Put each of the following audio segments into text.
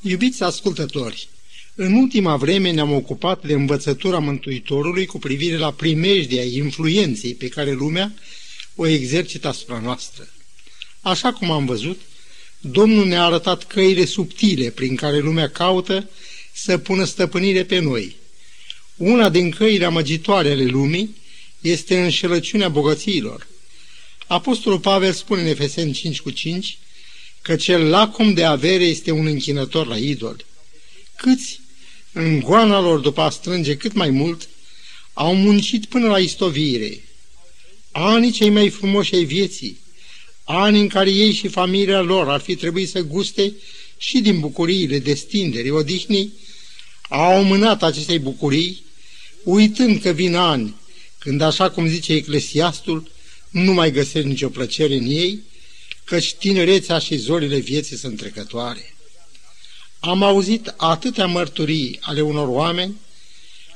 Iubiți ascultători, în ultima vreme ne-am ocupat de învățătura Mântuitorului cu privire la primejdia influenței pe care lumea o exercită asupra noastră. Așa cum am văzut, Domnul ne-a arătat căile subtile prin care lumea caută să pună stăpânire pe noi. Una din căile amăgitoare ale lumii este înșelăciunea bogățiilor. Apostolul Pavel spune în Efeseni 5 cu 5 că cel lacom de avere este un închinător la idol. Câți, în goana lor după a strânge cât mai mult, au muncit până la istovire. Anii cei mai frumoși ai vieții, ani în care ei și familia lor ar fi trebuit să guste și din bucuriile destindere, odihnii, au mânat acestei bucurii, uitând că vin ani când, așa cum zice Eclesiastul, nu mai găsesc nicio plăcere în ei, căci tinerețea și zorile vieții sunt trecătoare. Am auzit atâtea mărturii ale unor oameni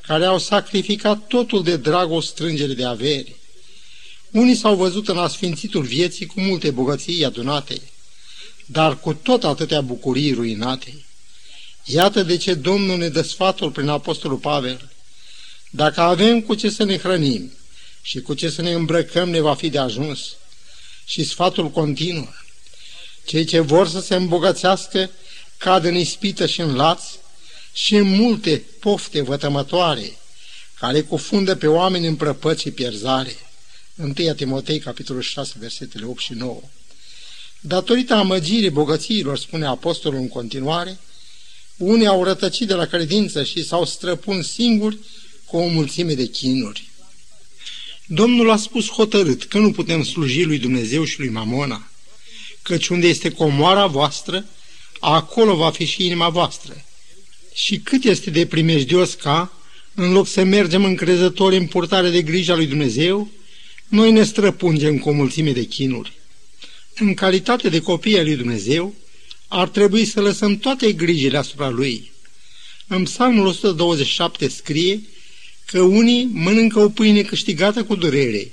care au sacrificat totul de drag o strângere de avere. Unii s-au văzut în asfințitul vieții cu multe bogății adunate, dar cu tot atâtea bucurii ruinate. Iată de ce Domnul ne dă sfatul prin Apostolul Pavel. Dacă avem cu ce să ne hrănim și cu ce să ne îmbrăcăm, ne va fi de ajuns. Și sfatul continuă. Cei ce vor să se îmbogățească cad în ispită și în laț și în multe pofte vătămătoare, care cufundă pe oameni în prăpăți și pierzare. 1 Timotei, capitolul 6, versetele 8 și 9. Datorită amăgirii bogățiilor, spune apostolul în continuare, unii au rătăcit de la credință și s-au străpun singuri cu o mulțime de chinuri. Domnul a spus hotărât că nu putem sluji lui Dumnezeu și lui Mamona, căci unde este comoara voastră, acolo va fi și inima voastră. Și cât este de primejdios ca, în loc să mergem încrezători în purtare de grija lui Dumnezeu, noi ne străpungem cu o mulțime de chinuri. În calitate de copii al lui Dumnezeu, ar trebui să lăsăm toate grijile asupra lui. În psalmul 127 scrie că unii mănâncă o pâine câștigată cu durere,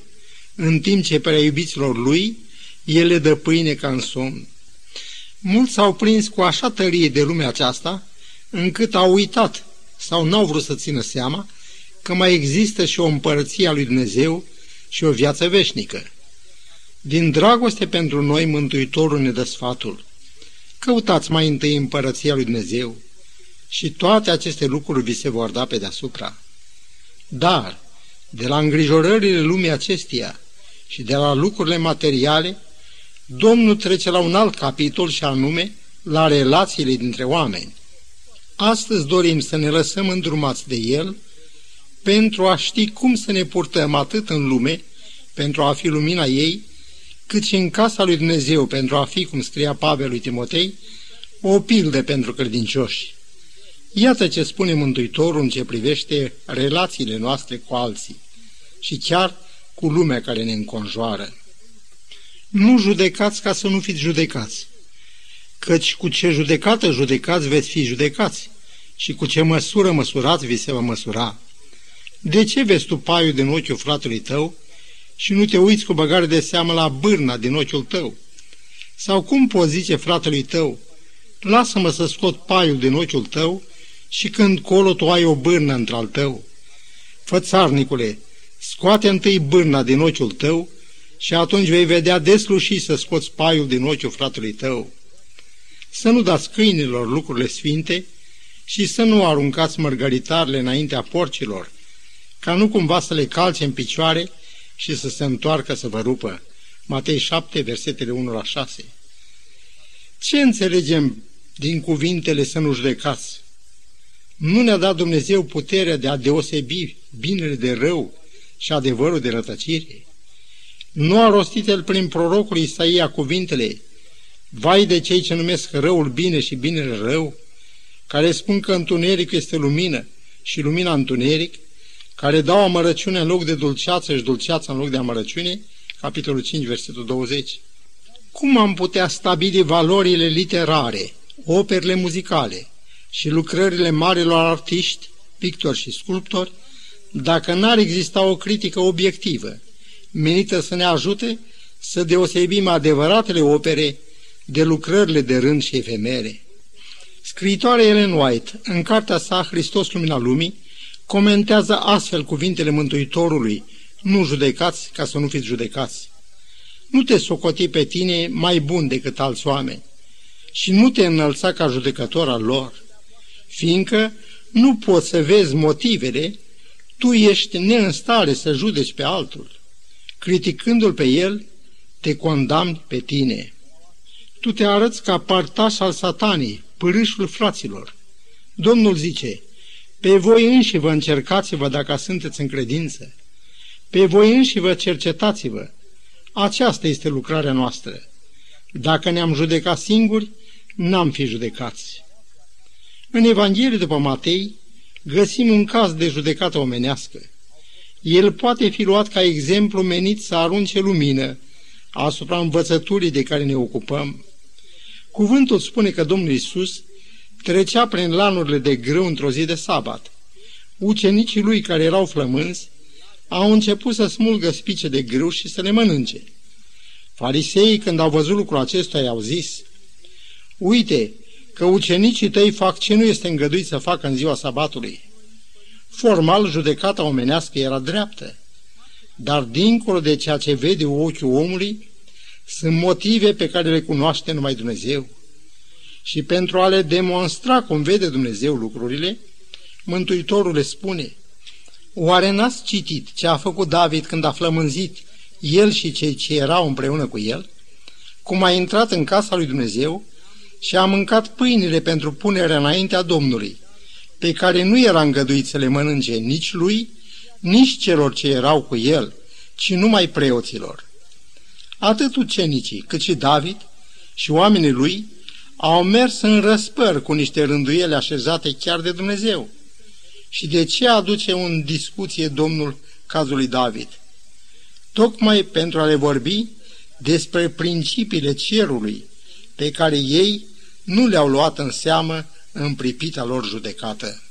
în timp ce pe iubiților lui, ele dă pâine ca în somn. Mulți s-au prins cu așa tărie de lumea aceasta, încât au uitat sau n-au vrut să țină seama că mai există și o împărăție a lui Dumnezeu și o viață veșnică. Din dragoste pentru noi, Mântuitorul ne dă sfatul. Căutați mai întâi împărăția lui Dumnezeu și toate aceste lucruri vi se vor da pe deasupra. Dar, de la îngrijorările lumii acesteia și de la lucrurile materiale, Domnul trece la un alt capitol și anume la relațiile dintre oameni. Astăzi dorim să ne lăsăm îndrumați de El pentru a ști cum să ne purtăm atât în lume, pentru a fi lumina ei, cât și în casa lui Dumnezeu pentru a fi, cum scria Pavel lui Timotei, o pildă pentru credincioși. Iată ce spune Mântuitorul în ce privește relațiile noastre cu alții și chiar cu lumea care ne înconjoară. Nu judecați ca să nu fiți judecați, căci cu ce judecată judecați veți fi judecați și cu ce măsură măsurați vi se va măsura. De ce vezi tu paiul din ochiul fratelui tău și nu te uiți cu băgare de seamă la bârna din ochiul tău? Sau cum poți zice fratelui tău, lasă-mă să scot paiul din ochiul tău și când colo tu ai o bârnă într-al tău? Fățarnicule, scoate întâi bârna din ochiul tău și atunci vei vedea desluși să scoți paiul din ochiul fratelui tău. Să nu dați câinilor lucrurile sfinte și să nu aruncați mărgăritarele înaintea porcilor, ca nu cumva să le calce în picioare și să se întoarcă să vă rupă. Matei 7, versetele 1 la 6. Ce înțelegem din cuvintele să nu judecați? Nu ne-a dat Dumnezeu puterea de a deosebi binele de rău și adevărul de rătăcire? Nu a rostit el prin prorocul Isaia cuvintele, Vai de cei ce numesc răul bine și binele rău, care spun că întunericul este lumină și lumina întuneric, care dau amărăciune în loc de dulceață și dulceață în loc de amărăciune, capitolul 5, versetul 20. Cum am putea stabili valorile literare, operele muzicale și lucrările marilor artiști, pictori și sculptori, dacă n-ar exista o critică obiectivă, menită să ne ajute să deosebim adevăratele opere de lucrările de rând și efemere? Scriitoarea Ellen White, în cartea sa Hristos Lumina Lumii, comentează astfel cuvintele Mântuitorului, nu judecați ca să nu fiți judecați. Nu te socoti pe tine mai bun decât alți oameni și nu te înălța ca judecător al lor, fiindcă nu poți să vezi motivele, tu ești neînstare să judeci pe altul. Criticându-l pe el, te condamni pe tine. Tu te arăți ca partaș al satanii, pârâșul fraților. Domnul zice, pe voi înși vă încercați-vă dacă sunteți în credință. Pe voi înși vă cercetați-vă. Aceasta este lucrarea noastră. Dacă ne-am judecat singuri, n-am fi judecați. În Evanghelie după Matei găsim un caz de judecată omenească. El poate fi luat ca exemplu menit să arunce lumină asupra învățăturii de care ne ocupăm. Cuvântul spune că Domnul Isus trecea prin lanurile de grâu într-o zi de sabat. Ucenicii lui care erau flămânzi au început să smulgă spice de grâu și să le mănânce. Fariseii, când au văzut lucrul acesta, i-au zis, Uite că ucenicii tăi fac ce nu este îngăduit să facă în ziua sabatului. Formal, judecata omenească era dreaptă, dar dincolo de ceea ce vede ochiul omului, sunt motive pe care le cunoaște numai Dumnezeu. Și pentru a le demonstra cum vede Dumnezeu lucrurile, Mântuitorul le spune, Oare n-ați citit ce a făcut David când a flămânzit el și cei ce erau împreună cu el? Cum a intrat în casa lui Dumnezeu și a mâncat pâinile pentru punerea înaintea Domnului, pe care nu era îngăduit să le mănânce nici lui, nici celor ce erau cu el, ci numai preoților. Atât ucenicii, cât și David și oamenii lui au mers în răspăr cu niște rânduiele așezate chiar de Dumnezeu. Și de ce aduce în discuție Domnul cazului David? Tocmai pentru a le vorbi despre principiile cerului pe care ei nu le-au luat în seamă în pripita lor judecată.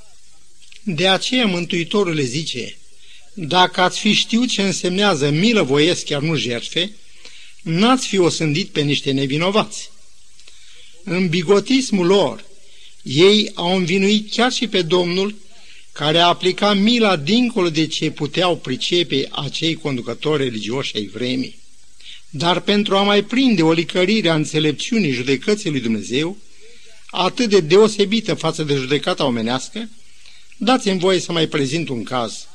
De aceea Mântuitorul le zice, dacă ați fi știut ce însemnează milă voiesc chiar nu jertfe, n-ați fi osândit pe niște nevinovați. În bigotismul lor, ei au învinuit chiar și pe Domnul care a aplicat mila dincolo de ce puteau pricepe acei conducători religioși ai vremii. Dar pentru a mai prinde o licărire a înțelepciunii judecății lui Dumnezeu, atât de deosebită față de judecata omenească, dați-mi voie să mai prezint un caz.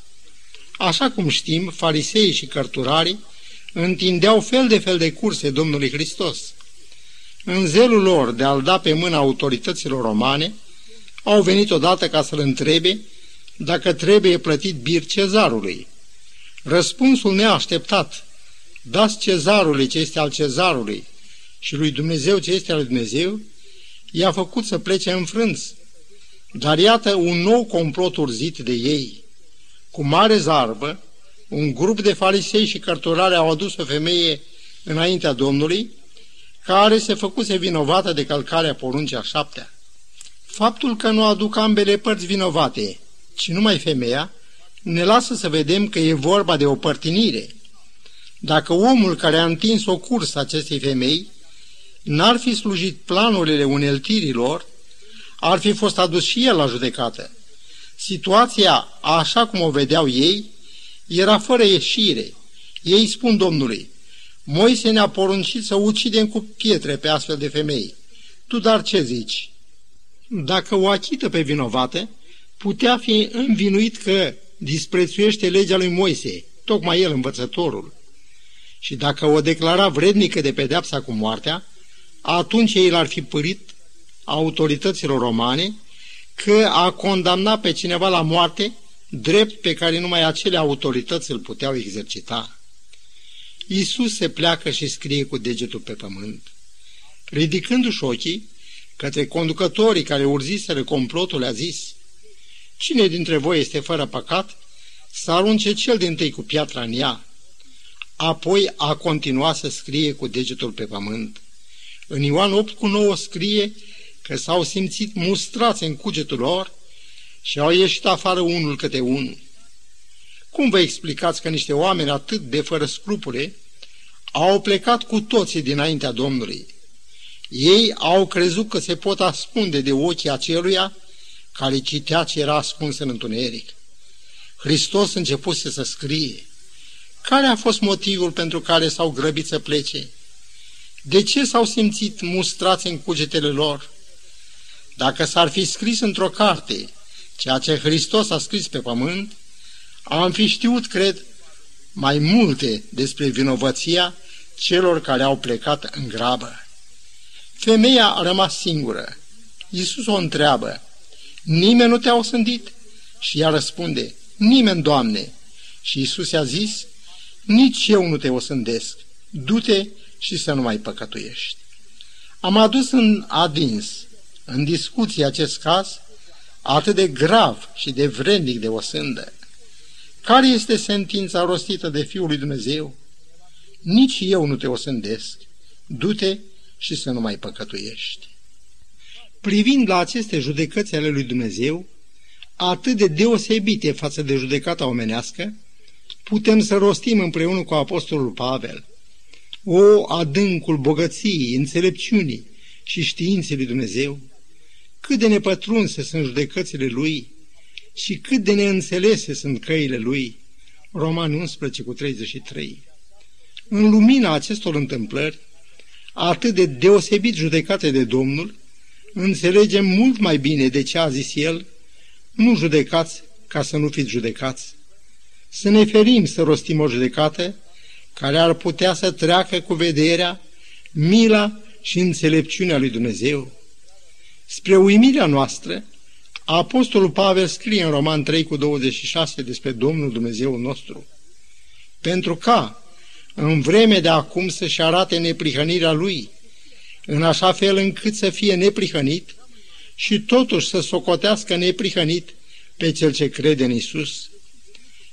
Așa cum știm, fariseii și cărturarii întindeau fel de fel de curse Domnului Hristos. În zelul lor de a-l da pe mâna autorităților romane, au venit odată ca să-l întrebe dacă trebuie plătit bir cezarului. Răspunsul neașteptat, dați cezarului ce este al cezarului și lui Dumnezeu ce este al lui Dumnezeu, i-a făcut să plece înfrânți. Dar iată un nou complot urzit de ei. Cu mare zarbă, un grup de farisei și cărturare au adus o femeie înaintea Domnului, care se făcuse vinovată de călcarea poruncii a șaptea. Faptul că nu aduc ambele părți vinovate, ci numai femeia, ne lasă să vedem că e vorba de o părtinire. Dacă omul care a întins o cursă acestei femei n-ar fi slujit planurile uneltirilor, ar fi fost adus și el la judecată. Situația, așa cum o vedeau ei, era fără ieșire. Ei spun Domnului, Moise ne-a poruncit să ucidem cu pietre pe astfel de femei. Tu dar ce zici? Dacă o achită pe vinovată, putea fi învinuit că disprețuiește legea lui Moise, tocmai el învățătorul. Și dacă o declara vrednică de pedeapsa cu moartea, atunci ei l-ar fi părit autorităților romane că a condamnat pe cineva la moarte drept pe care numai acele autorități îl puteau exercita. Iisus se pleacă și scrie cu degetul pe pământ. Ridicându-și ochii către conducătorii care urziseră complotul, a zis, Cine dintre voi este fără păcat, să arunce cel din tâi cu piatra în ea. Apoi a continuat să scrie cu degetul pe pământ. În Ioan 8 cu 9 scrie că s-au simțit mustrați în cugetul lor și au ieșit afară unul câte unul. Cum vă explicați că niște oameni atât de fără scrupule au plecat cu toții dinaintea Domnului? Ei au crezut că se pot ascunde de ochii aceluia care citea ce era ascuns în întuneric. Hristos începuse să scrie. Care a fost motivul pentru care s-au grăbit să plece? De ce s-au simțit mustrați în cugetele lor? Dacă s-ar fi scris într-o carte ceea ce Hristos a scris pe pământ, am fi știut, cred, mai multe despre vinovăția celor care au plecat în grabă. Femeia a rămas singură. Iisus o întreabă, nimeni nu te-a osândit? Și ea răspunde, nimeni, Doamne. Și Iisus i-a zis, nici eu nu te osândesc, du-te și să nu mai păcătuiești. Am adus în adins, în discuție acest caz, atât de grav și de vrednic de osândă. Care este sentința rostită de Fiul lui Dumnezeu? Nici eu nu te osândesc, du-te și să nu mai păcătuiești. Privind la aceste judecăți ale lui Dumnezeu, atât de deosebite față de judecata omenească, putem să rostim împreună cu Apostolul Pavel o adâncul bogăției, înțelepciunii și științei lui Dumnezeu, cât de nepătrunse sunt judecățile lui și cât de neînțelese sunt căile lui. Roman 11 cu 33. În lumina acestor întâmplări, atât de deosebit judecate de Domnul, înțelegem mult mai bine de ce a zis El, nu judecați ca să nu fiți judecați. Să ne ferim să rostim o judecată care ar putea să treacă cu vederea, mila și înțelepciunea lui Dumnezeu. Spre uimirea noastră, Apostolul Pavel scrie în Roman 3 cu 26 despre Domnul Dumnezeu nostru. Pentru ca, în vreme de acum să-și arate neprihănirea Lui, în așa fel încât să fie neprihănit și totuși să socotească neprihănit pe cel ce crede în Isus.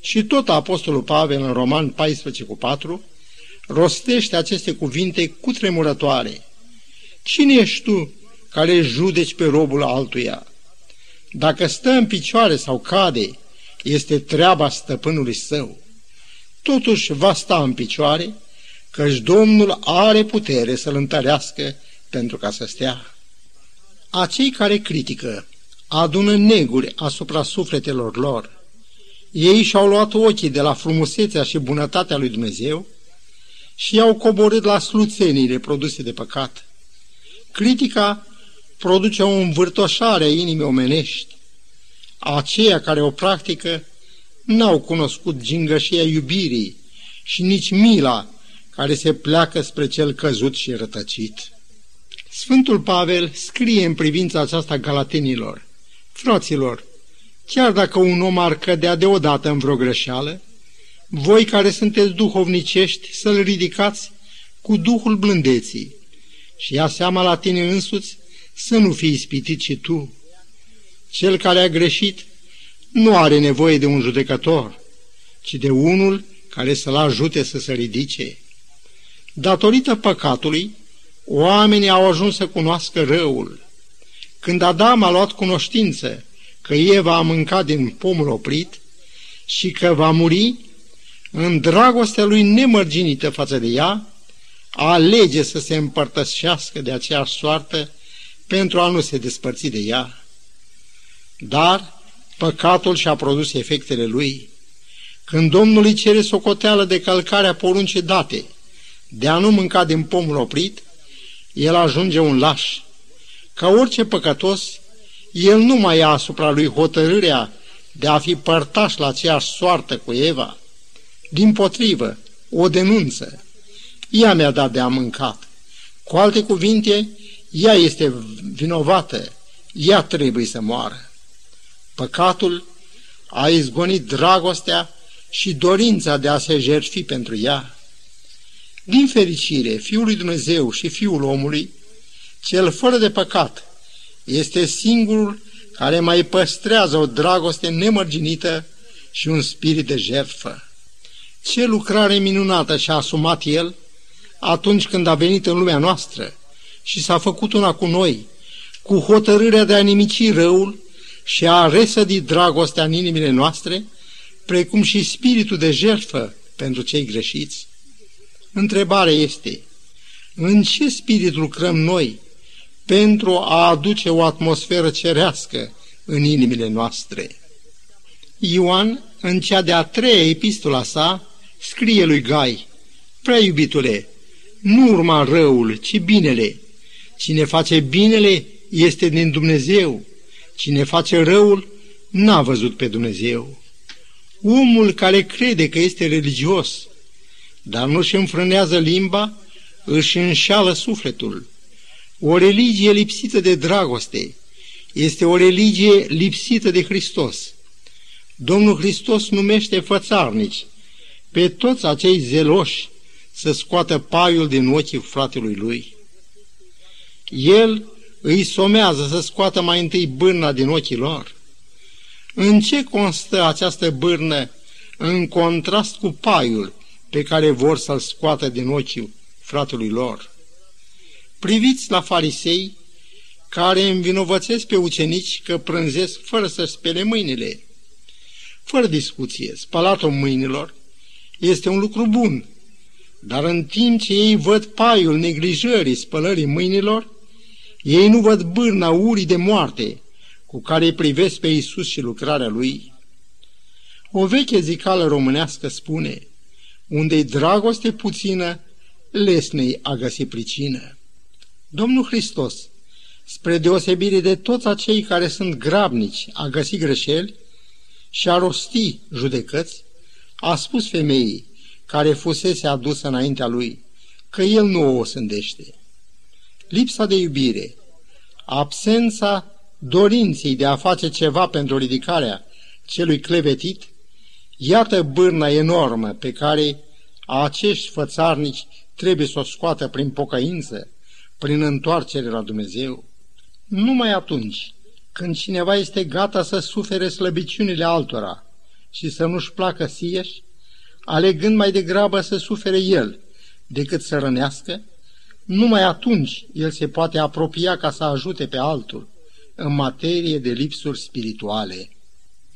Și tot Apostolul Pavel în Roman 14 cu 4 rostește aceste cuvinte cu tremurătoare. Cine ești tu care judeci pe robul altuia? Dacă stă în picioare sau cade, este treaba stăpânului său. Totuși va sta în picioare, căci Domnul are putere să-l întărească pentru ca să stea. Acei care critică adună neguri asupra sufletelor lor. Ei și-au luat ochii de la frumusețea și bunătatea lui Dumnezeu și i-au coborât la sluțenile produse de păcat. Critica produce o învârtoșare a inimii omenești. Aceia care o practică n-au cunoscut gingășia iubirii și nici mila care se pleacă spre cel căzut și rătăcit. Sfântul Pavel scrie în privința aceasta galatenilor, Fraților, chiar dacă un om ar cădea deodată în vreo greșeală, voi care sunteți duhovnicești să-l ridicați cu duhul blândeții și ia seama la tine însuți să nu fii ispitit și tu. Cel care a greșit nu are nevoie de un judecător, ci de unul care să-l ajute să se ridice. Datorită păcatului, oamenii au ajuns să cunoască răul. Când Adam a luat cunoștință că Eva a mâncat din pomul oprit și că va muri, în dragostea lui nemărginită față de ea, alege să se împărtășească de aceeași soartă pentru a nu se despărți de ea. Dar păcatul și-a produs efectele lui. Când Domnul îi cere socoteală de călcarea poruncii date, de a nu mânca din pomul oprit, el ajunge un laș. Ca orice păcătos, el nu mai ia asupra lui hotărârea de a fi părtaș la aceeași soartă cu Eva. Din potrivă, o denunță. Ea mi-a dat de a mâncat. Cu alte cuvinte, ea este vinovată, ea trebuie să moară. Păcatul a izgonit dragostea și dorința de a se jertfi pentru ea. Din fericire, Fiul lui Dumnezeu și Fiul omului, cel fără de păcat, este singurul care mai păstrează o dragoste nemărginită și un spirit de jertfă. Ce lucrare minunată și-a asumat El atunci când a venit în lumea noastră și s-a făcut una cu noi, cu hotărârea de a nimici răul și a resădi dragostea în inimile noastre, precum și spiritul de jertfă pentru cei greșiți. Întrebarea este, în ce spirit lucrăm noi pentru a aduce o atmosferă cerească în inimile noastre. Ioan, în cea de-a treia epistola sa, scrie lui Gai, Prea iubitule, nu urma răul, ci binele. Cine face binele este din Dumnezeu. Cine face răul n-a văzut pe Dumnezeu. Omul care crede că este religios, dar nu își înfrânează limba, își înșală sufletul. O religie lipsită de dragoste este o religie lipsită de Hristos. Domnul Hristos numește fățarnici pe toți acei zeloși să scoată paiul din ochii fratelui lui. El îi somează să scoată mai întâi bârna din ochii lor. În ce constă această bârnă în contrast cu paiul pe care vor să-l scoată din ochii fratelui lor? Priviți la farisei care învinovățesc pe ucenici că prânzesc fără să spele mâinile. Fără discuție, spălatul mâinilor este un lucru bun, dar în timp ce ei văd paiul neglijării spălării mâinilor, ei nu văd bârna urii de moarte cu care îi privesc pe Isus și lucrarea Lui. O veche zicală românească spune, unde-i dragoste puțină, lesnei a găsi pricină. Domnul Hristos, spre deosebire de toți acei care sunt grabnici a găsi greșeli și a rosti judecăți, a spus femeii care fusese adusă înaintea lui că el nu o sândește. Lipsa de iubire, absența dorinței de a face ceva pentru ridicarea celui clevetit, iată bârna enormă pe care acești fățarnici trebuie să o scoată prin pocăință, prin întoarcere la Dumnezeu. Numai atunci, când cineva este gata să sufere slăbiciunile altora și să nu-și placă sieși, alegând mai degrabă să sufere el decât să rănească, numai atunci el se poate apropia ca să ajute pe altul în materie de lipsuri spirituale.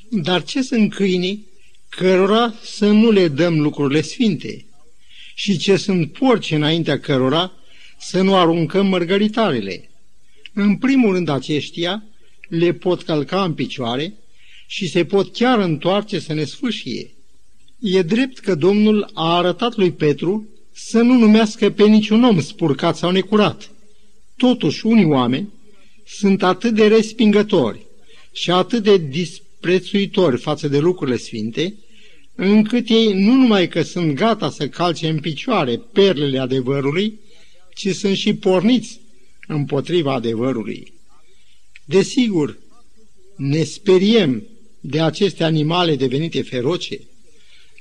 Dar ce sunt câinii cărora să nu le dăm lucrurile sfinte? Și ce sunt porci înaintea cărora să nu aruncăm mărgăritarele? În primul rând aceștia le pot călca în picioare și se pot chiar întoarce să ne sfâșie. E drept că Domnul a arătat lui Petru să nu numească pe niciun om spurcat sau necurat. Totuși, unii oameni sunt atât de respingători și atât de disprețuitori față de lucrurile sfinte, încât ei nu numai că sunt gata să calce în picioare perlele adevărului, ci sunt și porniți împotriva adevărului. Desigur, ne speriem de aceste animale devenite feroce,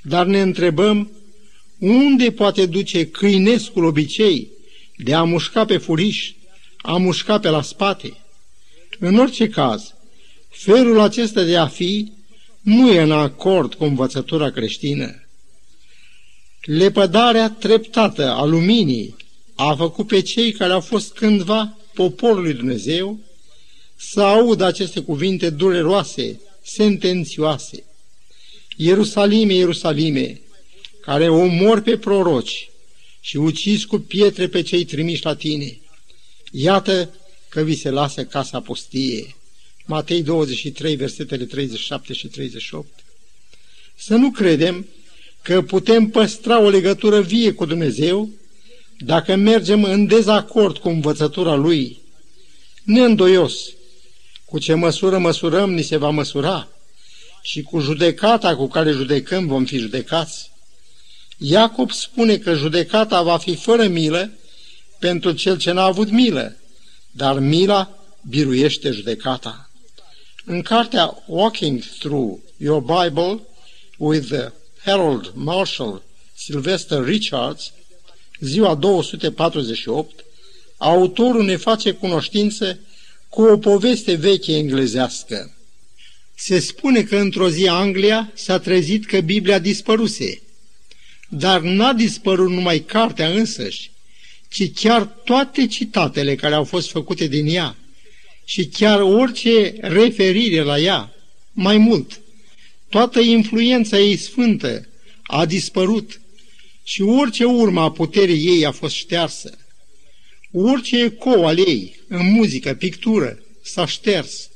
dar ne întrebăm unde poate duce câinescul obicei de a mușca pe furiș, a mușca pe la spate. În orice caz, felul acesta de a fi nu e în acord cu învățătura creștină. Lepădarea treptată a luminii a făcut pe cei care au fost cândva poporul lui Dumnezeu să audă aceste cuvinte dureroase, sentențioase. Ierusalime, Ierusalime, care omor pe proroci și ucizi cu pietre pe cei trimiși la tine. Iată că vi se lasă casa pustie. Matei 23, versetele 37 și 38. Să nu credem că putem păstra o legătură vie cu Dumnezeu dacă mergem în dezacord cu învățătura Lui. Neîndoios, cu ce măsură măsurăm, ni se va măsura și cu judecata cu care judecăm vom fi judecați. Iacob spune că judecata va fi fără milă pentru cel ce n-a avut milă, dar mila biruiește judecata. În cartea Walking Through Your Bible with the Harold Marshall Sylvester Richards, ziua 248, autorul ne face cunoștință cu o poveste veche englezească. Se spune că într-o zi Anglia s-a trezit că Biblia dispăruse, dar n-a dispărut numai cartea însăși, ci chiar toate citatele care au fost făcute din ea și chiar orice referire la ea, mai mult, toată influența ei sfântă a dispărut și orice urmă a puterii ei a fost ștearsă. Orice ecou al ei, în muzică, pictură, s-a șters.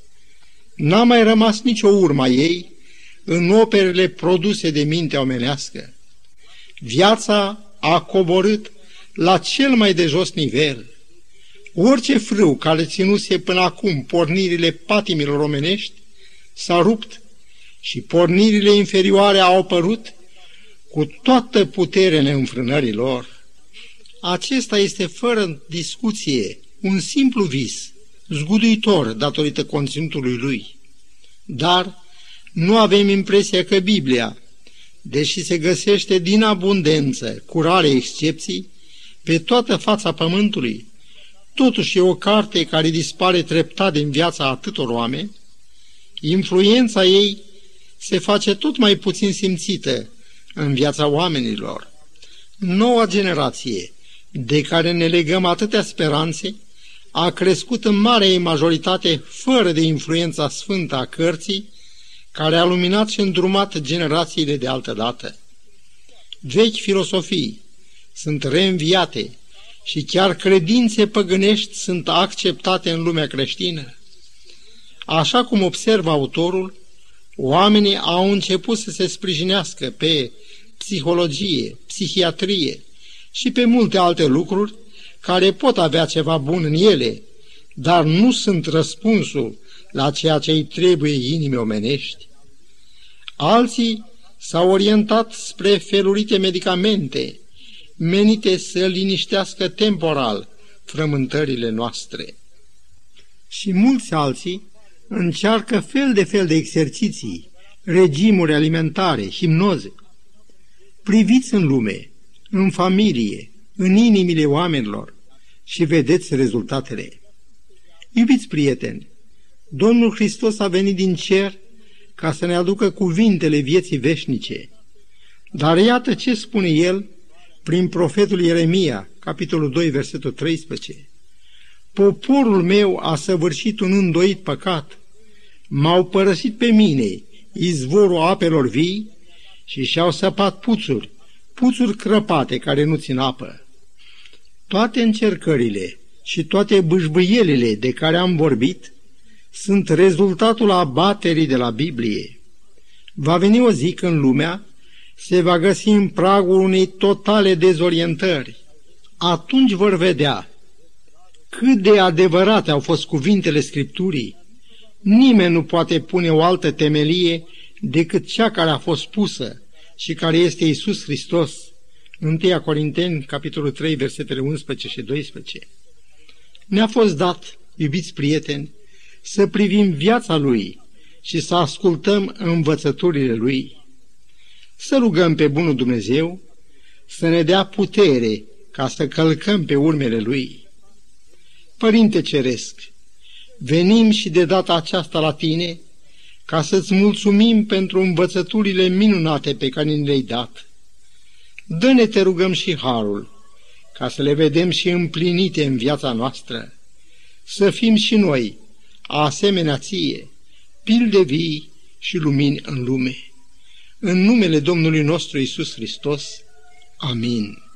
N-a mai rămas nicio urma ei în operele produse de minte omenească. Viața a coborât la cel mai de jos nivel. Orice frâu care ținuse până acum pornirile patimilor omenești s-a rupt și pornirile inferioare au apărut cu toată puterea neînfrânării lor. Acesta este fără discuție un simplu vis, zguduitor datorită conținutului lui. Dar nu avem impresia că Biblia, deși se găsește din abundență, cu rare excepții, pe toată fața pământului, totuși e o carte care dispare treptat din viața atâtor oameni, influența ei se face tot mai puțin simțită în viața oamenilor. Noua generație, de care ne legăm atâtea speranțe, a crescut în marea majoritate fără de influența sfântă a cărții, care a luminat și îndrumat generațiile de altă dată. Vechi filosofii sunt reînviate și chiar credințe păgânești sunt acceptate în lumea creștină. Așa cum observă autorul, oamenii au început să se sprijinească pe psihologie, psihiatrie și pe multe alte lucruri care pot avea ceva bun în ele, dar nu sunt răspunsul la ceea ce îi trebuie inimii omenești. Alții s-au orientat spre felurite medicamente, menite să liniștească temporal frământările noastre. Și mulți alții încearcă fel de fel de exerciții, regimuri alimentare, hipnoze. Priviți în lume, în familie, în inimile oamenilor și vedeți rezultatele. Iubiți prieteni, Domnul Hristos a venit din cer ca să ne aducă cuvintele vieții veșnice. Dar iată ce spune El prin profetul Ieremia, capitolul 2, versetul 13. Poporul meu a săvârșit un îndoit păcat, m-au părăsit pe mine, izvorul apelor vii, și și-au săpat puțuri, puțuri crăpate care nu țin apă. Toate încercările și toate bâșbâielile de care am vorbit sunt rezultatul abaterii de la Biblie. Va veni o zi când lumea se va găsi în pragul unei totale dezorientări. Atunci vor vedea cât de adevărate au fost cuvintele Scripturii. Nimeni nu poate pune o altă temelie decât cea care a fost pusă și care este Isus Hristos. 1 Corinteni, capitolul 3, versetele 11 și 12. Ne-a fost dat, iubiți prieteni, să privim viața Lui și să ascultăm învățăturile Lui. Să rugăm pe Bunul Dumnezeu să ne dea putere ca să călcăm pe urmele Lui. Părinte Ceresc, venim și de data aceasta la Tine ca să-ți mulțumim pentru învățăturile minunate pe care ni le-ai dat. Dă-ne, te rugăm, și harul, ca să le vedem și împlinite în viața noastră, să fim și noi, asemenea ție, pilde vii și lumini în lume. În numele Domnului nostru Isus Hristos. Amin.